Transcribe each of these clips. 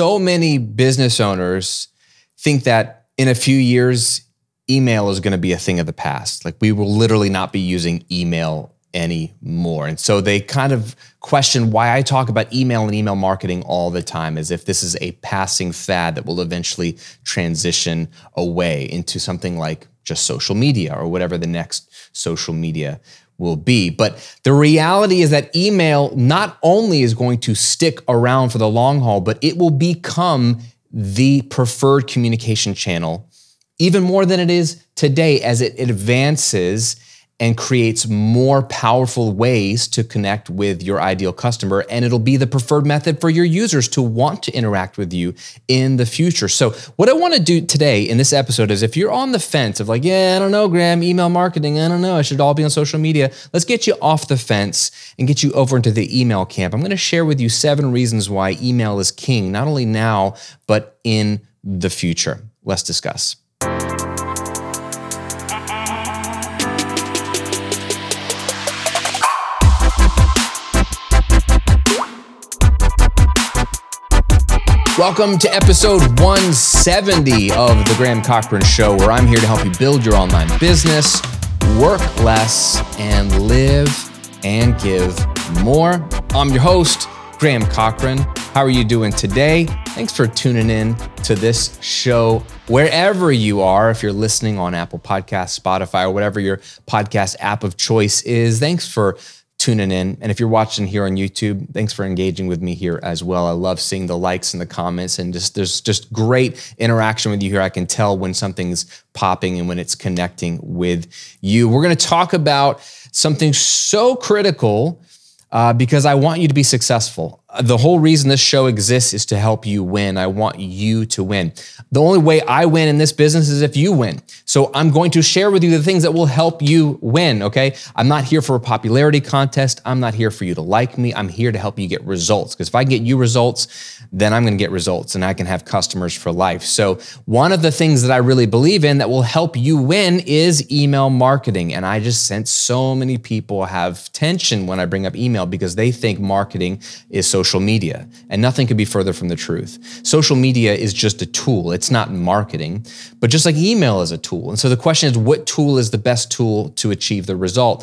so many business owners think that in a few years, email is going to be a thing of the past. Like we will literally not be using email anymore. And so they kind of question why I talk about email and email marketing all the time as if this is a passing fad that will eventually transition away into something like just social media or whatever the next social media will be. But the reality is that email not only is going to stick around for the long haul, but it will become the preferred communication channel even more than it is today as it advances and creates more powerful ways to connect with your ideal customer. And it'll be the preferred method for your users to want to interact with you in the future. So, what I want to do today in this episode is if you're on the fence of like, yeah, I don't know, Graham, email marketing, I don't know, I should all be on social media, let's get you off the fence and get you over into the email camp. I'm going to share with you seven reasons why email is king, not only now, but in the future. Let's discuss. Welcome to episode 170 of The Graham Cochran Show, where I'm here to help you build your online business, work less, and live and give more. I'm your host, Graham Cochran. How are you doing today? Thanks for tuning in to this show wherever you are. If you're listening on Apple Podcasts, Spotify, or whatever your podcast app of choice is, thanks for tuning in. And if you're watching here on YouTube, thanks for engaging with me here as well. I love seeing the likes and the comments and just there's just great interaction with you here. I can tell when something's popping and when it's connecting with you. We're going to talk about something so critical uh, because I want you to be successful the whole reason this show exists is to help you win. I want you to win. The only way I win in this business is if you win. So I'm going to share with you the things that will help you win, okay? I'm not here for a popularity contest. I'm not here for you to like me. I'm here to help you get results because if I get you results, then I'm going to get results and I can have customers for life. So one of the things that I really believe in that will help you win is email marketing. And I just sense so many people have tension when I bring up email because they think marketing is so social media, and nothing could be further from the truth. Social media is just a tool, it's not marketing, but just like email is a tool. And so the question is what tool is the best tool to achieve the result?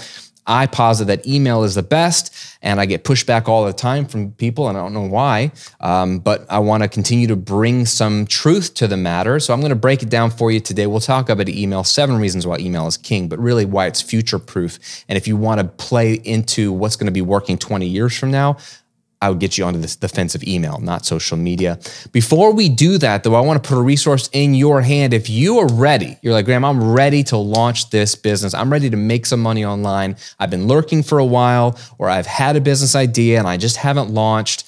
I posit that email is the best, and I get pushback all the time from people, and I don't know why. Um, but I want to continue to bring some truth to the matter. So I'm going to break it down for you today. We'll talk about email, seven reasons why email is king, but really why it's future proof. And if you want to play into what's going to be working 20 years from now, I would get you onto this defensive email, not social media. Before we do that, though, I want to put a resource in your hand. If you are ready, you're like, Graham, I'm ready to launch this business. I'm ready to make some money online. I've been lurking for a while, or I've had a business idea and I just haven't launched.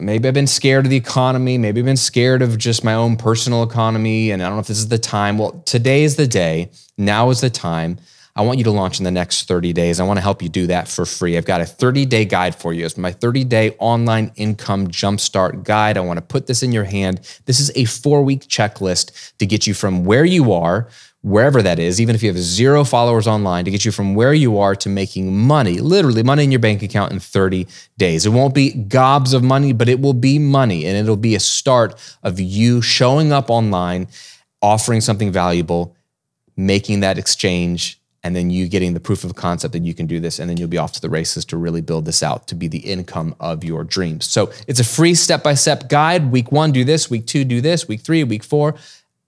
Maybe I've been scared of the economy. Maybe I've been scared of just my own personal economy. And I don't know if this is the time. Well, today is the day. Now is the time. I want you to launch in the next 30 days. I want to help you do that for free. I've got a 30 day guide for you. It's my 30 day online income jumpstart guide. I want to put this in your hand. This is a four week checklist to get you from where you are, wherever that is, even if you have zero followers online, to get you from where you are to making money, literally money in your bank account in 30 days. It won't be gobs of money, but it will be money and it'll be a start of you showing up online, offering something valuable, making that exchange and then you getting the proof of concept that you can do this and then you'll be off to the races to really build this out to be the income of your dreams. So it's a free step-by-step guide. Week one do this. Week two do this. Week three week four.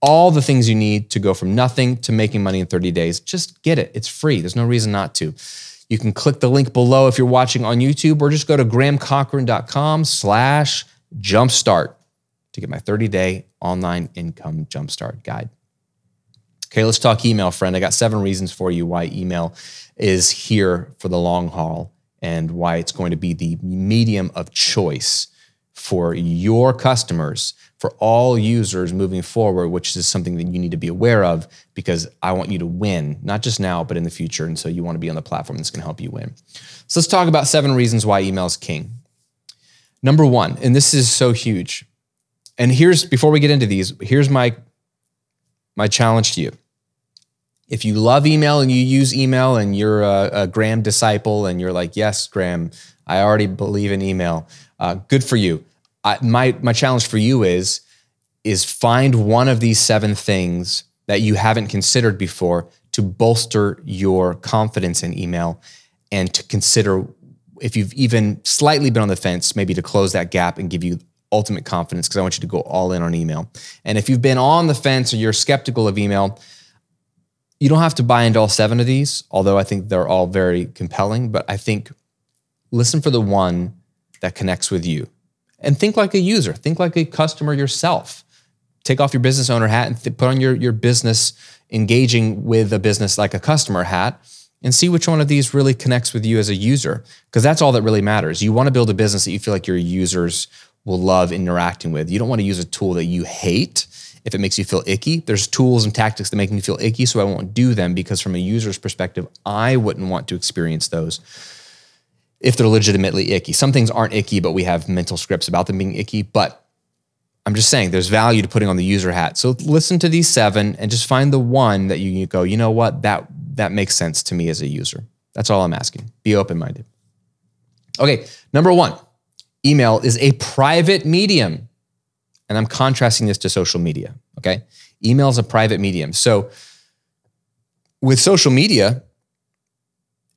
All the things you need to go from nothing to making money in 30 days. Just get it. It's free. There's no reason not to. You can click the link below if you're watching on youtube or just go to grahamcochran.com slash jumpstart to get my 30-day online income jumpstart guide Okay, let's talk email, friend. I got seven reasons for you why email is here for the long haul and why it's going to be the medium of choice for your customers, for all users moving forward, which is something that you need to be aware of because I want you to win, not just now, but in the future. And so you want to be on the platform that's going to help you win. So let's talk about seven reasons why email is king. Number one, and this is so huge. And here's, before we get into these, here's my, my challenge to you if you love email and you use email and you're a, a Graham disciple and you're like, yes, Graham, I already believe in email, uh, good for you. I, my my challenge for you is is find one of these seven things that you haven't considered before to bolster your confidence in email and to consider if you've even slightly been on the fence, maybe to close that gap and give you ultimate confidence because I want you to go all in on email. And if you've been on the fence or you're skeptical of email, you don't have to buy into all seven of these, although I think they're all very compelling. But I think listen for the one that connects with you and think like a user, think like a customer yourself. Take off your business owner hat and th- put on your, your business engaging with a business like a customer hat and see which one of these really connects with you as a user because that's all that really matters. You want to build a business that you feel like your users will love interacting with. You don't want to use a tool that you hate if it makes you feel icky. There's tools and tactics that make me feel icky, so I won't do them because from a user's perspective, I wouldn't want to experience those if they're legitimately icky. Some things aren't icky, but we have mental scripts about them being icky. But I'm just saying there's value to putting on the user hat. So listen to these seven and just find the one that you, you go, you know what, that that makes sense to me as a user. That's all I'm asking. Be open-minded. Okay, number one, email is a private medium. And I'm contrasting this to social media. Okay. Email is a private medium. So with social media,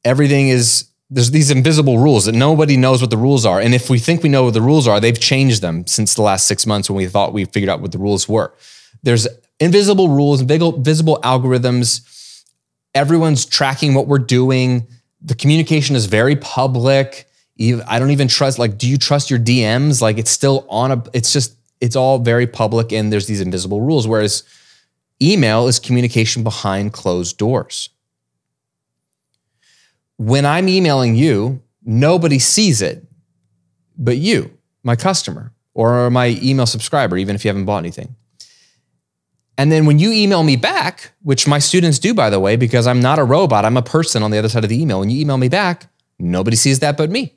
everything is there's these invisible rules that nobody knows what the rules are. And if we think we know what the rules are, they've changed them since the last six months when we thought we figured out what the rules were. There's invisible rules, visible algorithms. Everyone's tracking what we're doing. The communication is very public. I don't even trust, like, do you trust your DMs? Like, it's still on a, it's just, it's all very public and there's these invisible rules. Whereas email is communication behind closed doors when I'm emailing you, nobody sees it but you, my customer, or my email subscriber, even if you haven't bought anything. And then when you email me back, which my students do, by the way, because I'm not a robot, I'm a person on the other side of the email. When you email me back, nobody sees that but me.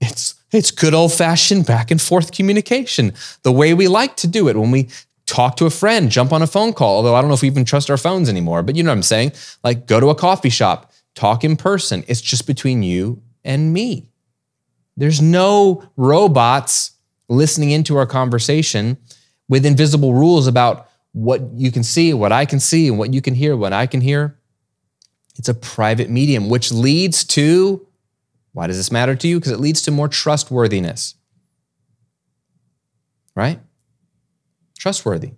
It's, it's good old fashioned back and forth communication, the way we like to do it when we talk to a friend, jump on a phone call. Although I don't know if we even trust our phones anymore, but you know what I'm saying? Like go to a coffee shop, talk in person. It's just between you and me. There's no robots listening into our conversation with invisible rules about what you can see, what I can see, and what you can hear, what I can hear. It's a private medium, which leads to why does this matter to you? Because it leads to more trustworthiness. Right? Trustworthy.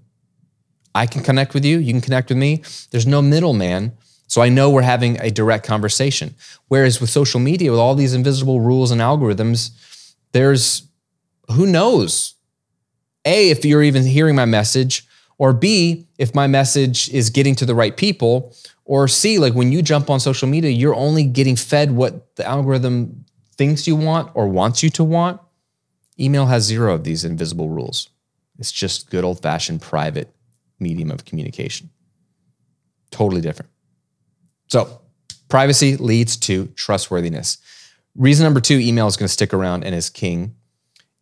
I can connect with you, you can connect with me. There's no middleman so I know we're having a direct conversation. Whereas with social media, with all these invisible rules and algorithms, there's who knows? A, if you're even hearing my message, or B, if my message is getting to the right people, or C, like when you jump on social media, you're only getting fed what the algorithm thinks you want or wants you to want. Email has zero of these invisible rules. It's just good old fashioned private medium of communication. Totally different. So, privacy leads to trustworthiness. Reason number two, email is going to stick around and is king,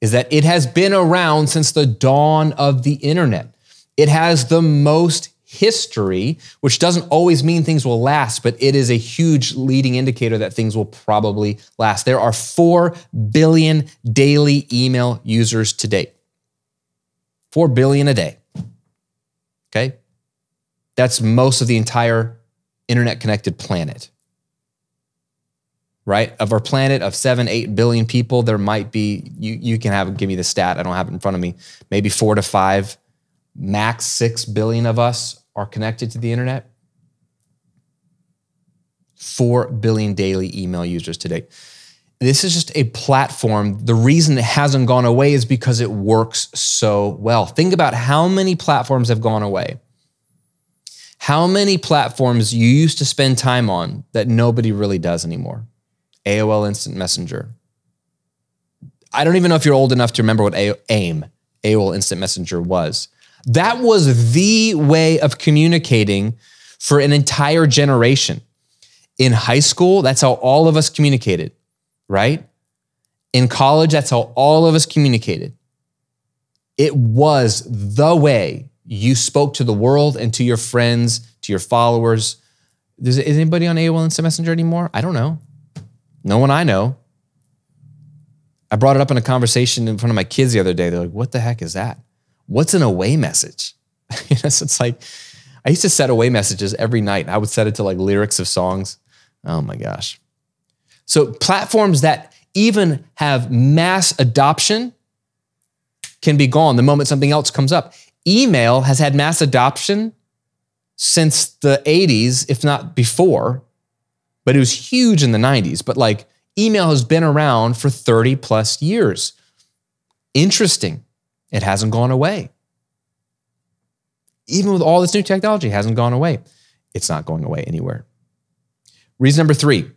is that it has been around since the dawn of the internet. It has the most history, which doesn't always mean things will last, but it is a huge leading indicator that things will probably last. There are 4 billion daily email users to date. 4 billion a day. Okay? That's most of the entire internet connected planet. Right? Of our planet of seven, eight billion people, there might be, you, you can have, give me the stat, I don't have it in front of me, maybe four to five, max six billion of us are connected to the internet. Four billion daily email users today. This is just a platform. The reason it hasn't gone away is because it works so well. Think about how many platforms have gone away how many platforms you used to spend time on that nobody really does anymore? AOL Instant Messenger. I don't even know if you're old enough to remember what AIM, AOL Instant Messenger was. That was the way of communicating for an entire generation. In high school, that's how all of us communicated, right? In college, that's how all of us communicated. It was the way you spoke to the world and to your friends, to your followers. Is, anybody on AOL Instant Messenger anymore? I don't know. No one I know. I brought it up in a conversation in front of my kids the other day. They're like, what the heck is that? What's an away message? you know, so it's like, I used to set away messages every night. I would set it to like lyrics of songs. Oh my gosh. So platforms that even have mass adoption can be gone the moment something else comes up. Email has had mass adoption since the 80s, if not before, but it was huge in the 90s. But like email has been around for 30 plus years. Interesting. It hasn't gone away. Even with all this new technology, it hasn't gone away. It's not going away anywhere. Reason number three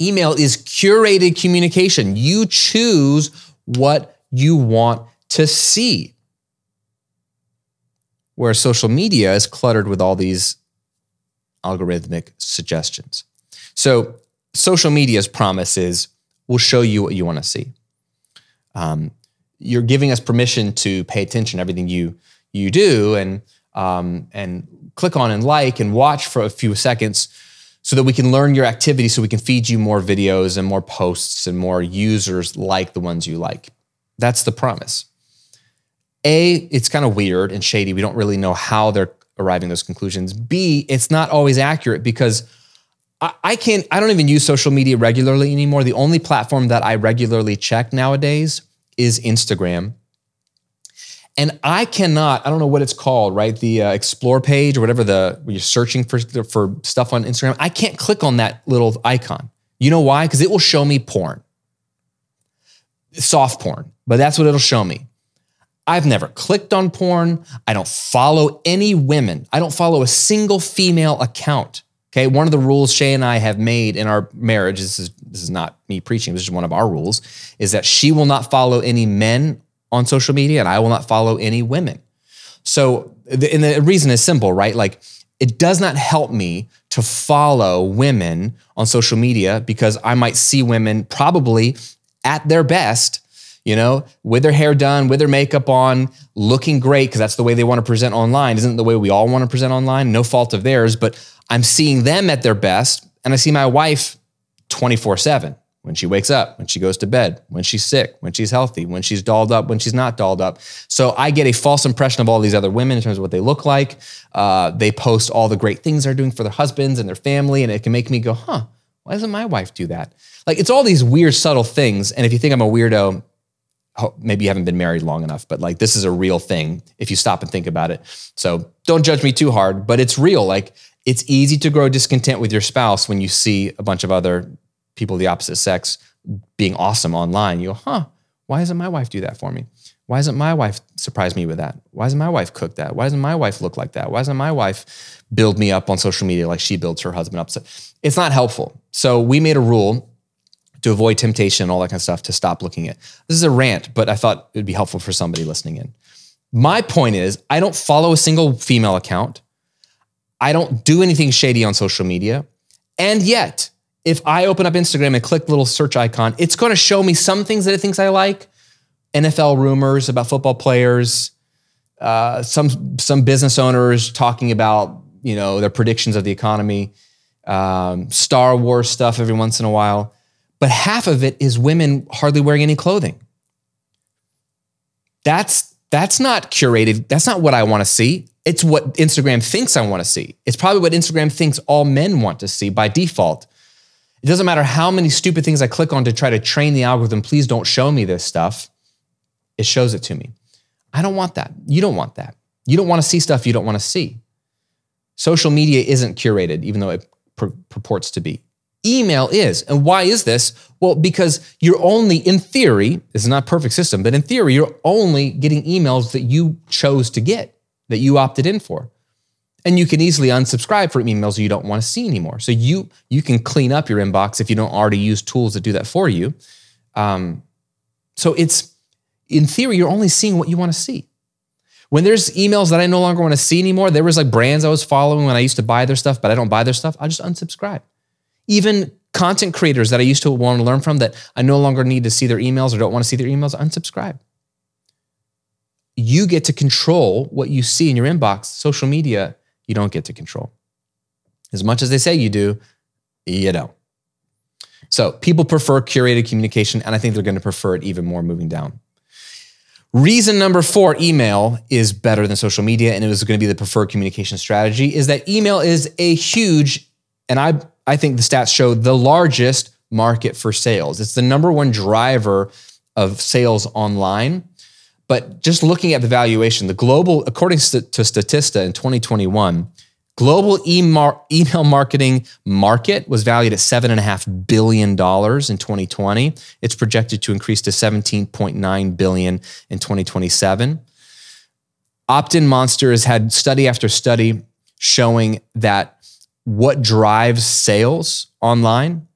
email is curated communication. You choose what you want to see. Where social media is cluttered with all these algorithmic suggestions. So, social media's promise is we'll show you what you want to see. Um, you're giving us permission to pay attention to everything you you do and um, and click on and like and watch for a few seconds so that we can learn your activity so we can feed you more videos and more posts and more users like the ones you like. That's the promise. A, it's kind of weird and shady. We don't really know how they're arriving those conclusions. B, it's not always accurate because I, I can't, I don't even use social media regularly anymore. The only platform that I regularly check nowadays is Instagram. And I cannot, I don't know what it's called, right? The uh, explore page or whatever the, you're searching for, for stuff on Instagram, I can't click on that little icon. You know why? Because it will show me porn, soft porn, but that's what it'll show me. I've never clicked on porn. I don't follow any women. I don't follow a single female account. Okay. One of the rules Shay and I have made in our marriage, this is, this is not me preaching, this is one of our rules, is that she will not follow any men on social media and I will not follow any women. So, the, and the reason is simple, right? Like, it does not help me to follow women on social media because I might see women probably at their best you know, with their hair done, with their makeup on, looking great, because that's the way they want to present online. Isn't the way we all want to present online? No fault of theirs, but I'm seeing them at their best. And I see my wife 24 7 when she wakes up, when she goes to bed, when she's sick, when she's healthy, when she's dolled up, when she's not dolled up. So I get a false impression of all these other women in terms of what they look like. Uh, they post all the great things they're doing for their husbands and their family, and it can make me go, huh, why doesn't my wife do that? Like it's all these weird, subtle things. And if you think I'm a weirdo, maybe you haven't been married long enough, but like this is a real thing if you stop and think about it. So don't judge me too hard, but it's real. Like it's easy to grow discontent with your spouse when you see a bunch of other people of the opposite sex being awesome online. You go, huh, why doesn't my wife do that for me? Why doesn't my wife surprise me with that? Why doesn't my wife cook that? Why doesn't my wife look like that? Why doesn't my wife build me up on social media like she builds her husband up? So it's not helpful. So we made a rule to avoid temptation and all that kind of stuff to stop looking at. This is a rant, but I thought it would be helpful for somebody listening in. My point is, I don't follow a single female account. I don't do anything shady on social media. And yet, if I open up Instagram and click the little search icon, it's going to show me some things that it thinks I like. NFL rumors about football players, uh, some some business owners talking about you know their predictions of the economy, um, Star Wars stuff every once in a while but half of it is women hardly wearing any clothing. That's that's not curated. That's not what I want to see. It's what Instagram thinks I want to see. It's probably what Instagram thinks all men want to see by default. It doesn't matter how many stupid things I click on to try to train the algorithm, please don't show me this stuff. It shows it to me. I don't want that. You don't want that. You don't want to see stuff you don't want to see. Social media isn't curated, even though it pur- purports to be email is. And why is this? Well, because you're only, in theory, this is not perfect system, but in theory, you're only getting emails that you chose to get, that you opted in for. And you can easily unsubscribe from emails you don't want to see anymore. So you you can clean up your inbox if you don't already use tools that do that for you. Um, so it's in theory, you're only seeing what you want to see. When there's emails that I no longer want to see anymore, there was like brands I was following when I used to buy their stuff, but I don't buy their stuff. I'll just unsubscribe even content creators that I used to want to learn from that I no longer need to see their emails or don't want to see their emails, unsubscribe. You get to control what you see in your inbox. Social media, you don't get to control. As much as they say you do, you don't. So people prefer curated communication, and I think they're going to prefer it even more moving down. Reason number four, email is better than social media, and it was going to be the preferred communication strategy, is that email is a huge, and I, I think the stats show the largest market for sales. It's the number one driver of sales online. But just looking at the valuation, the global, according to Statista in 2021, global email marketing market was valued at $7.5 billion in 2020. It's projected to increase to 17.9 billion in 2027. OptinMonster has had study after study showing that what drives sales online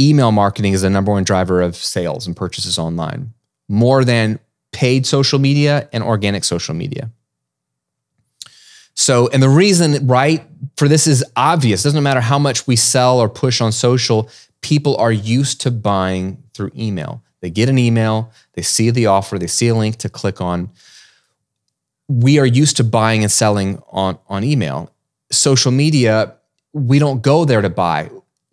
email marketing is the number one driver of sales and purchases online, more than paid social media and organic social media. So, and the reason, right, for this is obvious. Doesn't matter how much we sell or push on social, people are used to buying through email. They get an email, they see the offer, they see a link to click on. We are used to buying and selling on, on email. Social media, we don't go there to buy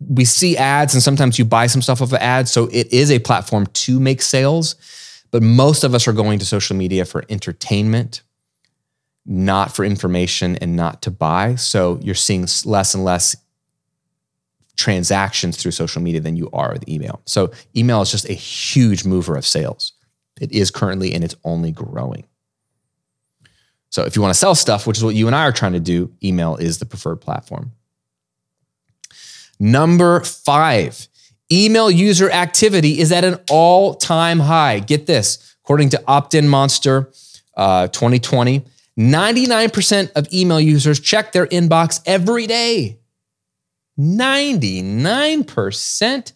we see ads and sometimes you buy some stuff off of ads. So it is a platform to make sales, but most of us are going to social media for entertainment, not for information and not to buy. So you're seeing less and less transactions through social media than you are with email. So email is just a huge mover of sales. It is currently and it's only growing. So if you want to sell stuff, which is what you and I are trying to do, email is the preferred platform. Number five, email user activity is at an all time high. Get this, according to OptinMonster uh, 2020, 99% of email users check their inbox every day. 99%.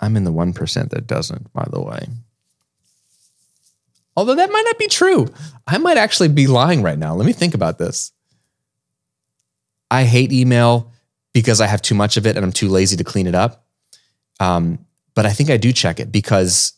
I'm in the 1% that doesn't, by the way. Although that might not be true. I might actually be lying right now. Let me think about this. I hate email because I have too much of it and I'm too lazy to clean it up. Um, but I think I do check it because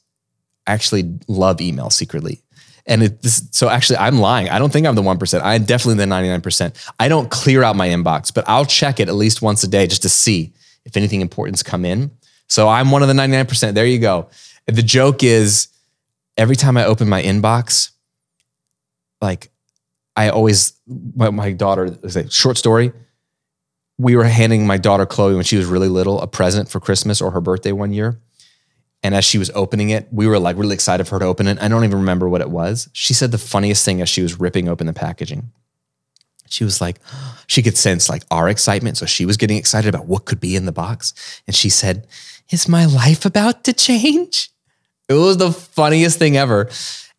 I actually love email secretly. And it, this, so actually, I'm lying. I don't think I'm the 1%. I'm definitely the 99%. I don't clear out my inbox, but I'll check it at least once a day just to see if anything important's come in. So I'm one of the 99%. There you go. The joke is every time I open my inbox, like I always, my, my daughter, is a short story we were handing my daughter Chloe when she was really little a present for Christmas or her birthday one year. And as she was opening it, we were like really excited for her to open it. I don't even remember what it was. She said the funniest thing as she was ripping open the packaging. She was like, she could sense like our excitement. So she was getting excited about what could be in the box. And she said, Is my life about to change? It was the funniest thing ever.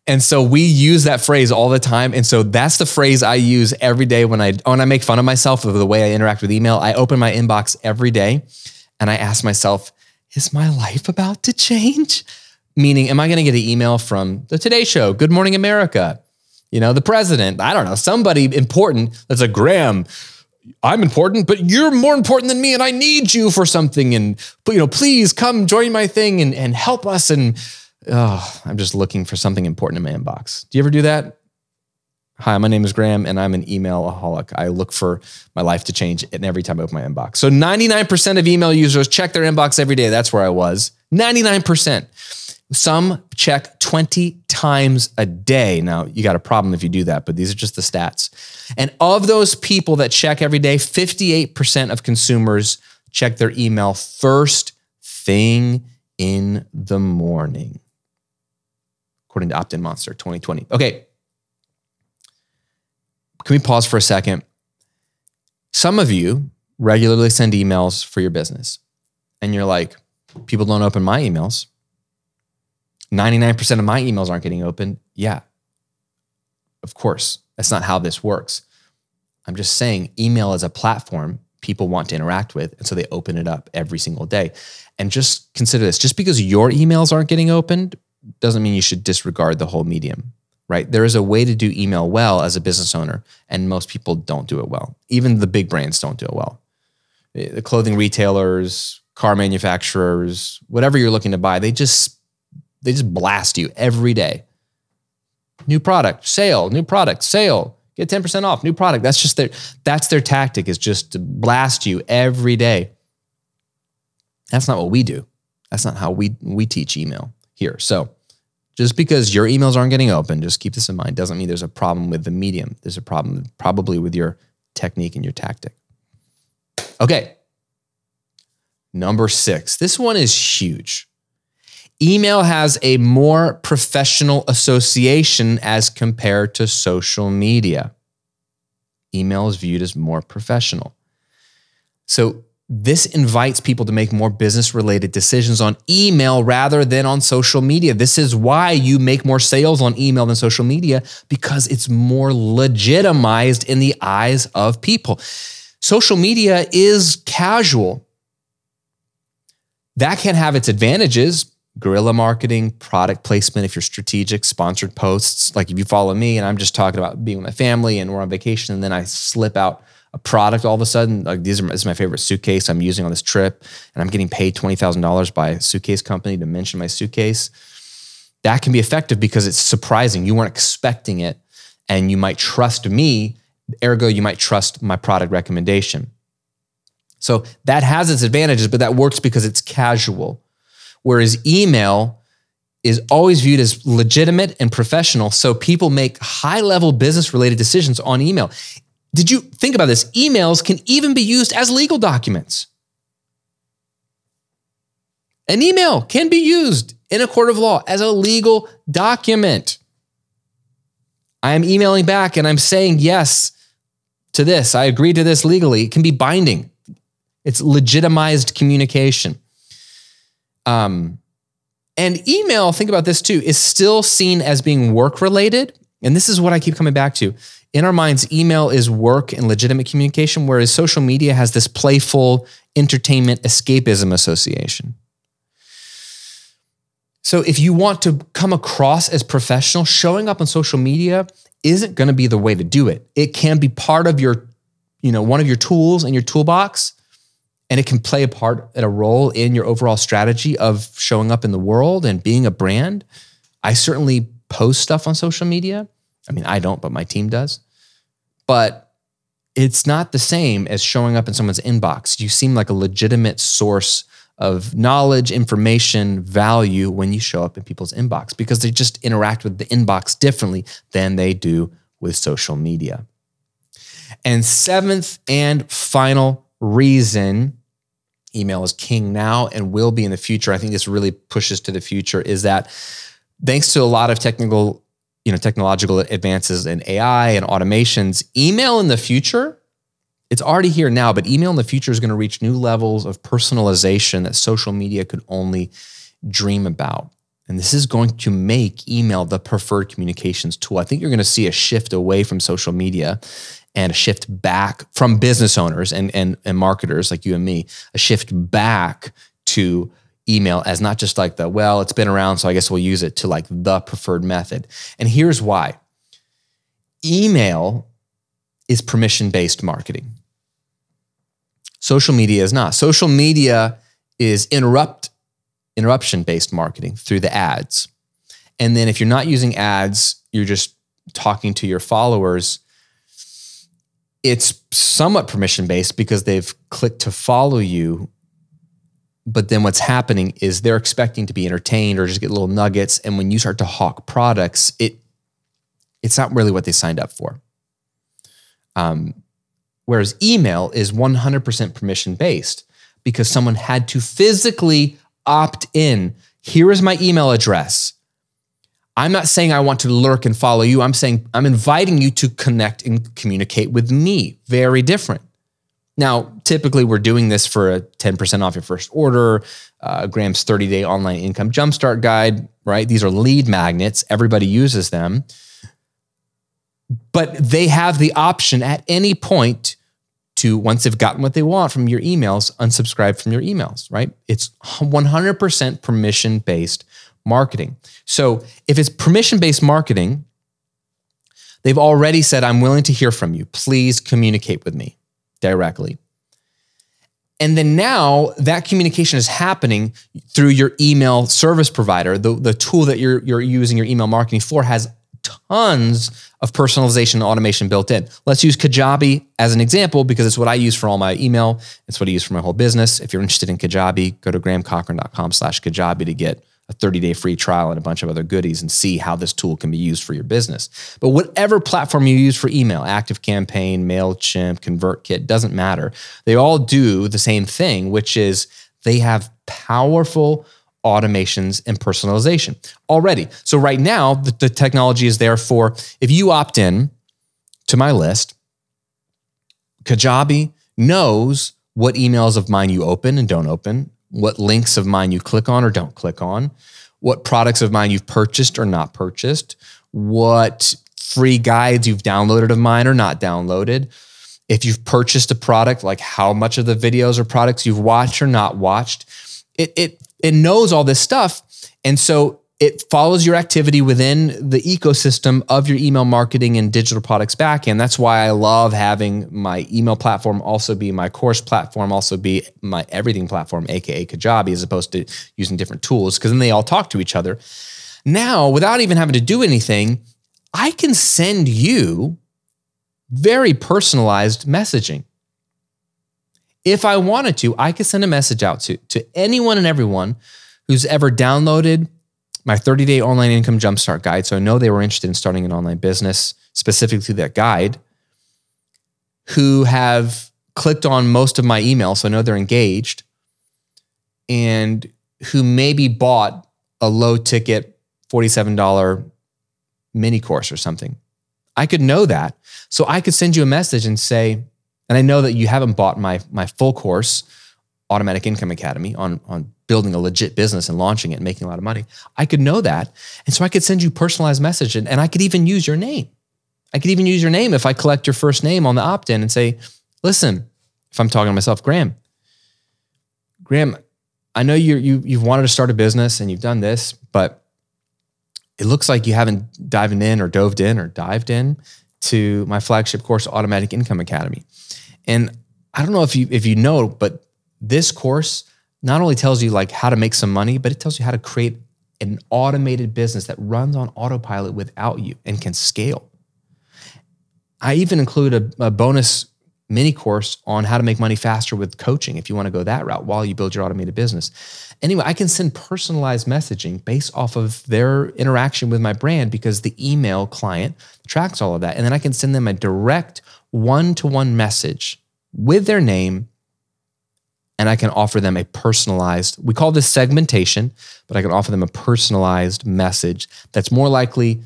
And so we use that phrase all the time. And so that's the phrase I use every day when I when I make fun of myself of the way I interact with email. I open my inbox every day and I ask myself, is my life about to change? Meaning, am I going to get an email from the Today Show, Good Morning America, you know, the president, I don't know, somebody important that's a Graham. I'm important, but you're more important than me, and I need you for something. And but you know, please come join my thing and, and help us. And oh, I'm just looking for something important in my inbox. Do you ever do that? Hi, my name is Graham and I'm an emailaholic. I look for my life to change and every time I open my inbox. So 99% of email users check their inbox every day. That's where I was. 99%. Some check 20 times a day. Now, you got a problem if you do that, but these are just the stats. And of those people that check every day, 58% of consumers check their email first thing in the morning according to OptinMonster 2020. Okay. Can we pause for a second? Some of you regularly send emails for your business, and you're like, people don't open my emails. 99% of my emails aren't getting opened. Yeah. Of course, that's not how this works. I'm just saying email is a platform people want to interact with. And so they open it up every single day. And just consider this just because your emails aren't getting opened doesn't mean you should disregard the whole medium, right? There is a way to do email well as a business owner, and most people don't do it well. Even the big brands don't do it well. Eh, the clothing retailers, car manufacturers, whatever you're looking to buy, they just they just blast you every day. New product, sale, new product, sale, get 10% off, new product. That's just their that's their tactic is just to blast you every day. That's not what we do. That's not how we we teach email here. So just because your emails aren't getting open, just keep this in mind, doesn't mean there's a problem with the medium. There's a problem probably with your technique and your tactic. Okay. Number six. This one is huge. Email has a more professional association as compared to social media. Email is viewed as more professional. So this invites people to make more business related decisions on email rather than on social media. This is why you make more sales on email than social media because it's more legitimized in the eyes of people. Social media is casual. That can have its advantages. Guerrilla marketing, product placement, if you're strategic, sponsored posts. Like if you follow me and I'm just talking about being with my family and we're on vacation and then I slip out a product all of a sudden. Like these are this is my favorite suitcase I'm using on this trip, and I'm getting paid twenty thousand dollars by a suitcase company to mention my suitcase. That can be effective because it's surprising. You weren't expecting it, and you might trust me. Ergo, you might trust my product recommendation. So that has its advantages, but that works because it's casual. Whereas email is always viewed as legitimate and professional. So people make high level business related decisions on email. Did you think about this? Emails can even be used as legal documents. An email can be used in a court of law as a legal document. I am emailing back and I'm saying yes to this. I agree to this legally. It can be binding. It's legitimized communication. Um, and email, think about this too, is still seen as being work related. And this is what I keep coming back to in our minds, email is work and legitimate communication, whereas social media has this playful entertainment escapism association. So if you want to come across as professional, showing up on social media isn't going to be the way to do it. It can be part of your, you know, one of your tools in your toolbox, and it can play a part and a role in your overall strategy of showing up in the world and being a brand. I certainly post stuff on social media I mean, I don't, but my team does. But it's not the same as showing up in someone's inbox. You seem like a legitimate source of knowledge, information, value when you show up in people's inbox because they just interact with the inbox differently than they do with social media. And seventh and final reason email is king now and will be in the future. I think this really pushes to the future is that thanks to a lot of technical you know technological advances in AI and automations, email in the future, it's already here now, but email in the future is going to reach new levels of personalization that social media could only dream about. And this is going to make email the preferred communications tool. I think you're going to see a shift away from social media and a shift back from business owners and, and, and marketers like you and me, a shift back to email as not just like the, well, it's been around, so I guess we'll use it to like the preferred method. And here's why email is permission based marketing. Social media is not. Social media is interrupt interruption based marketing through the ads. And then if you're not using ads, you're just talking to your followers. It's somewhat permission based because they've clicked to follow you but then what's happening is they're expecting to be entertained or just get little nuggets. And when you start to hawk products, it it's not really what they signed up for. Um, whereas email is 100% permission based because someone had to physically opt in. Here is my email address. I'm not saying I want to lurk and follow you. I'm saying I'm inviting you to connect and communicate with me. Very different. Now, typically we're doing this for a 10% off your first order, uh, Graham's 30 day online income jumpstart guide, right? These are lead magnets. Everybody uses them. But they have the option at any point to, once they've gotten what they want from your emails, unsubscribe from your emails, right? It's 100% permission based marketing. So if it's permission based marketing, they've already said, I'm willing to hear from you. Please communicate with me directly. And then now that communication is happening through your email service provider. The, the tool that you're, you're using your email marketing for has tons of personalization and automation built in. Let's use Kajabi as an example because it's what I use for all my email. It's what I use for my whole business. If you're interested in Kajabi, go to grahamcochran.com slash Kajabi to get a 30 day free trial and a bunch of other goodies and see how this tool can be used for your business. But whatever platform you use for email, ActiveCampaign, MailChimp, ConvertKit, doesn't matter. They all do the same thing, which is they have powerful automations and personalization already. So right now, the, the technology is there for if you opt in to my list, Kajabi knows what emails of mine you open and don't open, what links of mine you click on or don't click on, what products of mine you've purchased or not purchased, what free guides you've downloaded of mine or not downloaded. If you've purchased a product, like how much of the videos or products you've watched or not watched, it, it, it knows all this stuff. And so it follows your activity within the ecosystem of your email marketing and digital products backend. That's why I love having my email platform also be my course platform, also be my everything platform, aka Kajabi, as opposed to using different tools, because then they all talk to each other. Now, without even having to do anything, I can send you very personalized messaging. If I wanted to, I could send a message out to, to anyone and everyone who's ever downloaded my 30 day online income jumpstart guide. So I know they were interested in starting an online business specifically through that guide, who have clicked on most of my emails. So I know they're engaged and who maybe bought a low ticket $47 mini course or something. I could know that. So I could send you a message and say, and I know that you haven't bought my, my full course, Automatic Income Academy, on, on building a legit business and launching it and making a lot of money. I could know that. And so I could send you personalized message and, and I could even use your name. I could even use your name if I collect your first name on the opt-in and say, listen, if I'm talking to myself, Graham, Graham, I know you you you've wanted to start a business and you've done this, but it looks like you haven't dived in or dove in or dived in to my flagship course, Automatic Income Academy. And I don't know if you if you know, but this course not only tells you like how to make some money, but it tells you how to create an automated business that runs on autopilot without you and can scale. I even include a, a, bonus mini course on how to make money faster with coaching if you want to go that route while you build your automated business. Anyway, I can send personalized messaging based off of their interaction with my brand because the email client tracks all of that. And then I can send them a direct one to one message with their name and I can offer them a personalized, we call this segmentation, but I can offer them a personalized message that's more likely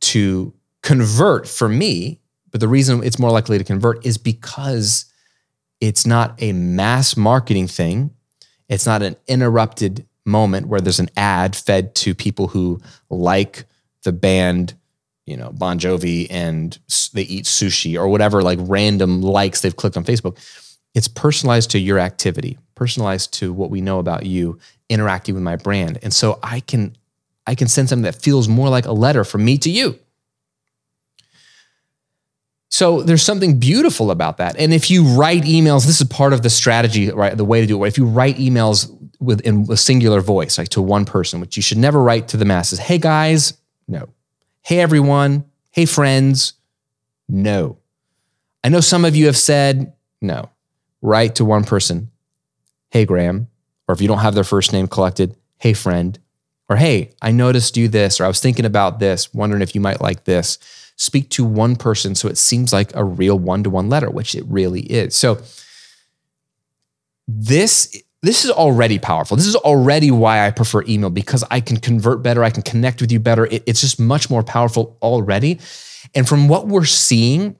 to convert for me. But the reason it's more likely to convert is because it's not a mass marketing thing. It's not an interrupted moment where there's an ad fed to people who like the band, you know, Bon Jovi and they eat sushi or whatever, like random likes they've clicked on Facebook it's personalized to your activity, personalized to what we know about you, interacting with my brand. And so I can I can send something that feels more like a letter from me to you. So there's something beautiful about that. And if you write emails, this is part of the strategy, right? The way to do it. If you write emails with in a singular voice, like to one person, which you should never write to the masses. Hey guys, no. Hey everyone. Hey friends, no. I know some of you have said no write to one person, hey, Graham, or if you don't have their first name collected, hey, friend, or hey, I noticed you this, or I was thinking about this, wondering if you might like this. Speak to one person so it seems like a real one to one letter, which it really is. So, this this is already powerful. This is already why I prefer email because I can convert better, I can connect with you better. It, it's just much more powerful already. And from what we're seeing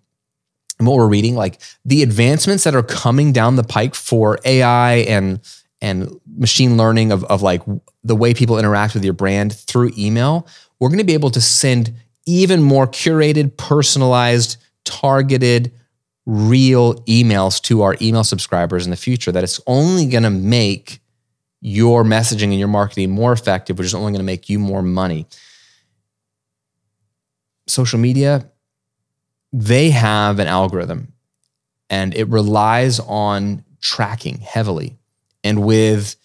and what we're reading, like the advancements that are coming down the pike for AI and and machine learning of, of like the way people interact with your brand through email, we're going to be able to send even more curated, personalized, targeted, real emails to our email subscribers in the future that it's only going to make your messaging and your marketing more effective, which is only going to make you more money. Social media, they have an algorithm and it relies on tracking heavily. And with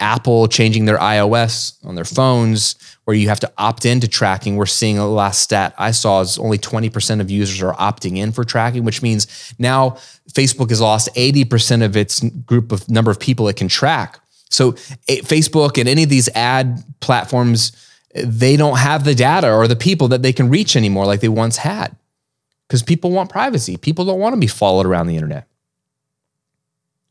Apple changing their iOS on their phones, where you have to opt into tracking. We're seeing a last stat I saw is only 20% of users are opting in for tracking, which means now Facebook has lost 80% of its group of number of people it can track. So eh, Facebook and any of these ad platforms, eh, they don't have the data or the people that they can reach anymore like they once had. Because people want privacy. People don't want to be followed around the internet.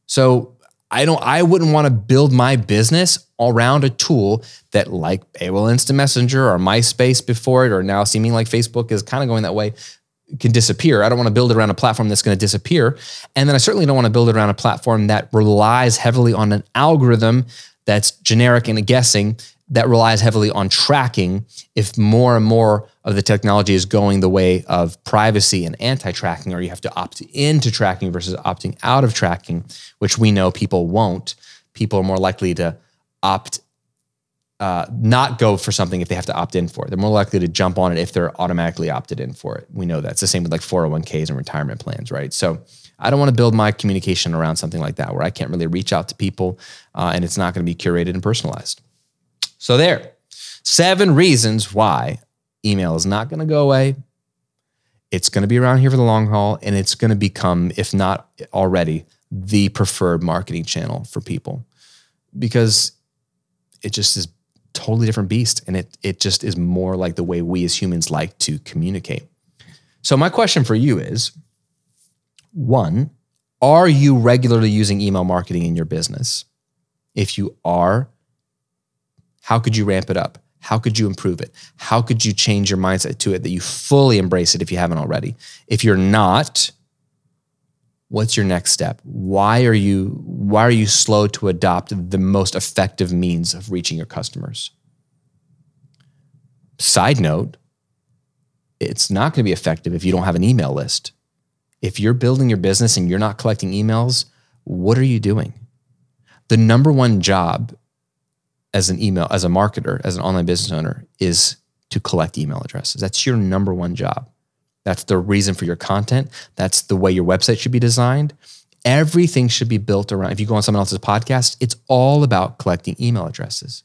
So I don't I wouldn't want to build my business around a tool that like AOL Instant Messenger or MySpace before it or now seeming like Facebook is kind of going that way can disappear. I don't want to build it around a platform that's going to disappear. And then I certainly don't want to build it around a platform that relies heavily on an algorithm that's generic and guessing that relies heavily on tracking if more and more of the technology is going the way of privacy and anti-tracking or you have to opt into tracking versus opting out of tracking which we know people won't people are more likely to opt uh, not go for something if they have to opt in for it. They're more likely to jump on it if they're automatically opted in for it. We know that's the same with like 401ks and retirement plans, right? So I don't want to build my communication around something like that where I can't really reach out to people uh, and it's not going to be curated and personalized. So, there, seven reasons why email is not going to go away. It's going to be around here for the long haul, and it's going to become, if not already, the preferred marketing channel for people because it just is totally different beast and it it just is more like the way we as humans like to communicate. So my question for you is one, are you regularly using email marketing in your business? If you are, how could you ramp it up? How could you improve it? How could you change your mindset to it that you fully embrace it if you haven't already? If you're not, what's your next step? Why are you why are you slow to adopt the most effective means of reaching your customers? Side note, it's not going to be effective if you don't have an email list. If you're building your business and you're not collecting emails, what are you doing? The number one job as an email, as a marketer, as an online business owner, is to collect email addresses. That's your number one job. That's the reason for your content. That's the way your website should be designed. Everything should be built around. If you go on someone else's podcast, it's all about collecting email addresses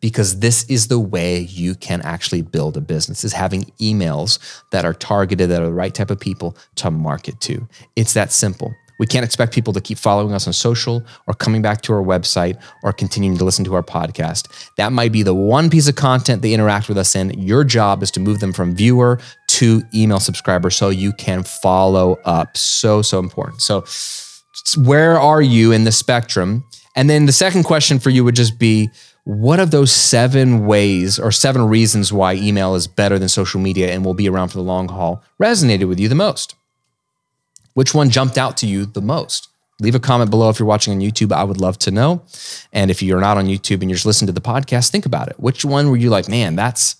because this is the way you can actually build a business is having emails that are targeted that are the right type of people to market to. It's that simple. We can't expect people to keep following us on social or coming back to our website or continuing to listen to our podcast. That might be the one piece of content they interact with us in. Your job is to move them from viewer to email subscriber so you can follow up. So, so important. So, where are you in the spectrum? And then the second question for you would just be what of those seven ways or seven reasons why email is better than social media and will be around for the long haul resonated with you the most? Which one jumped out to you the most? Leave a comment below if you're watching on YouTube. I would love to know. And if you're not on YouTube and you're just listening to the podcast, think about it. Which one were you like, man, that's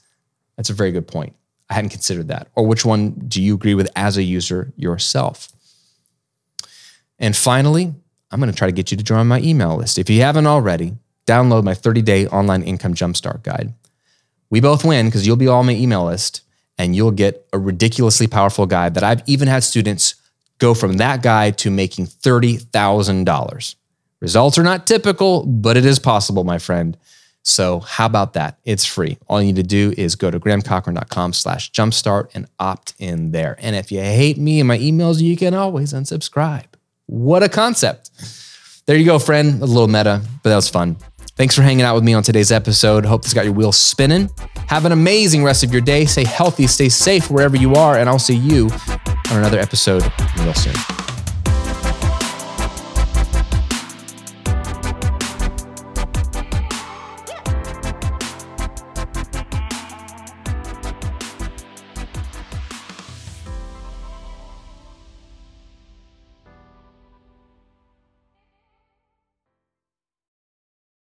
that's a very good point. I hadn't considered that. Or which one do you agree with as a user yourself? And finally, I'm going to try to get you to join my email list. If you haven't already, download my 30 day online income jumpstart guide. We both win because you'll be on my email list and you'll get a ridiculously powerful guide that I've even had students go from that guy to making $30,000. Results are not typical, but it is possible, my friend. So how about that? It's free. All you need to do is go to grahamcochran.com slash jumpstart and opt in there. And if you hate me and my emails, you can always unsubscribe. What a concept. There you go, friend. A little meta, but that was fun. Thanks for hanging out with me on today's episode. Hope this got your wheels spinning. Have an amazing rest of your day. Stay healthy, stay safe wherever you are, and I'll see you on another episode real soon.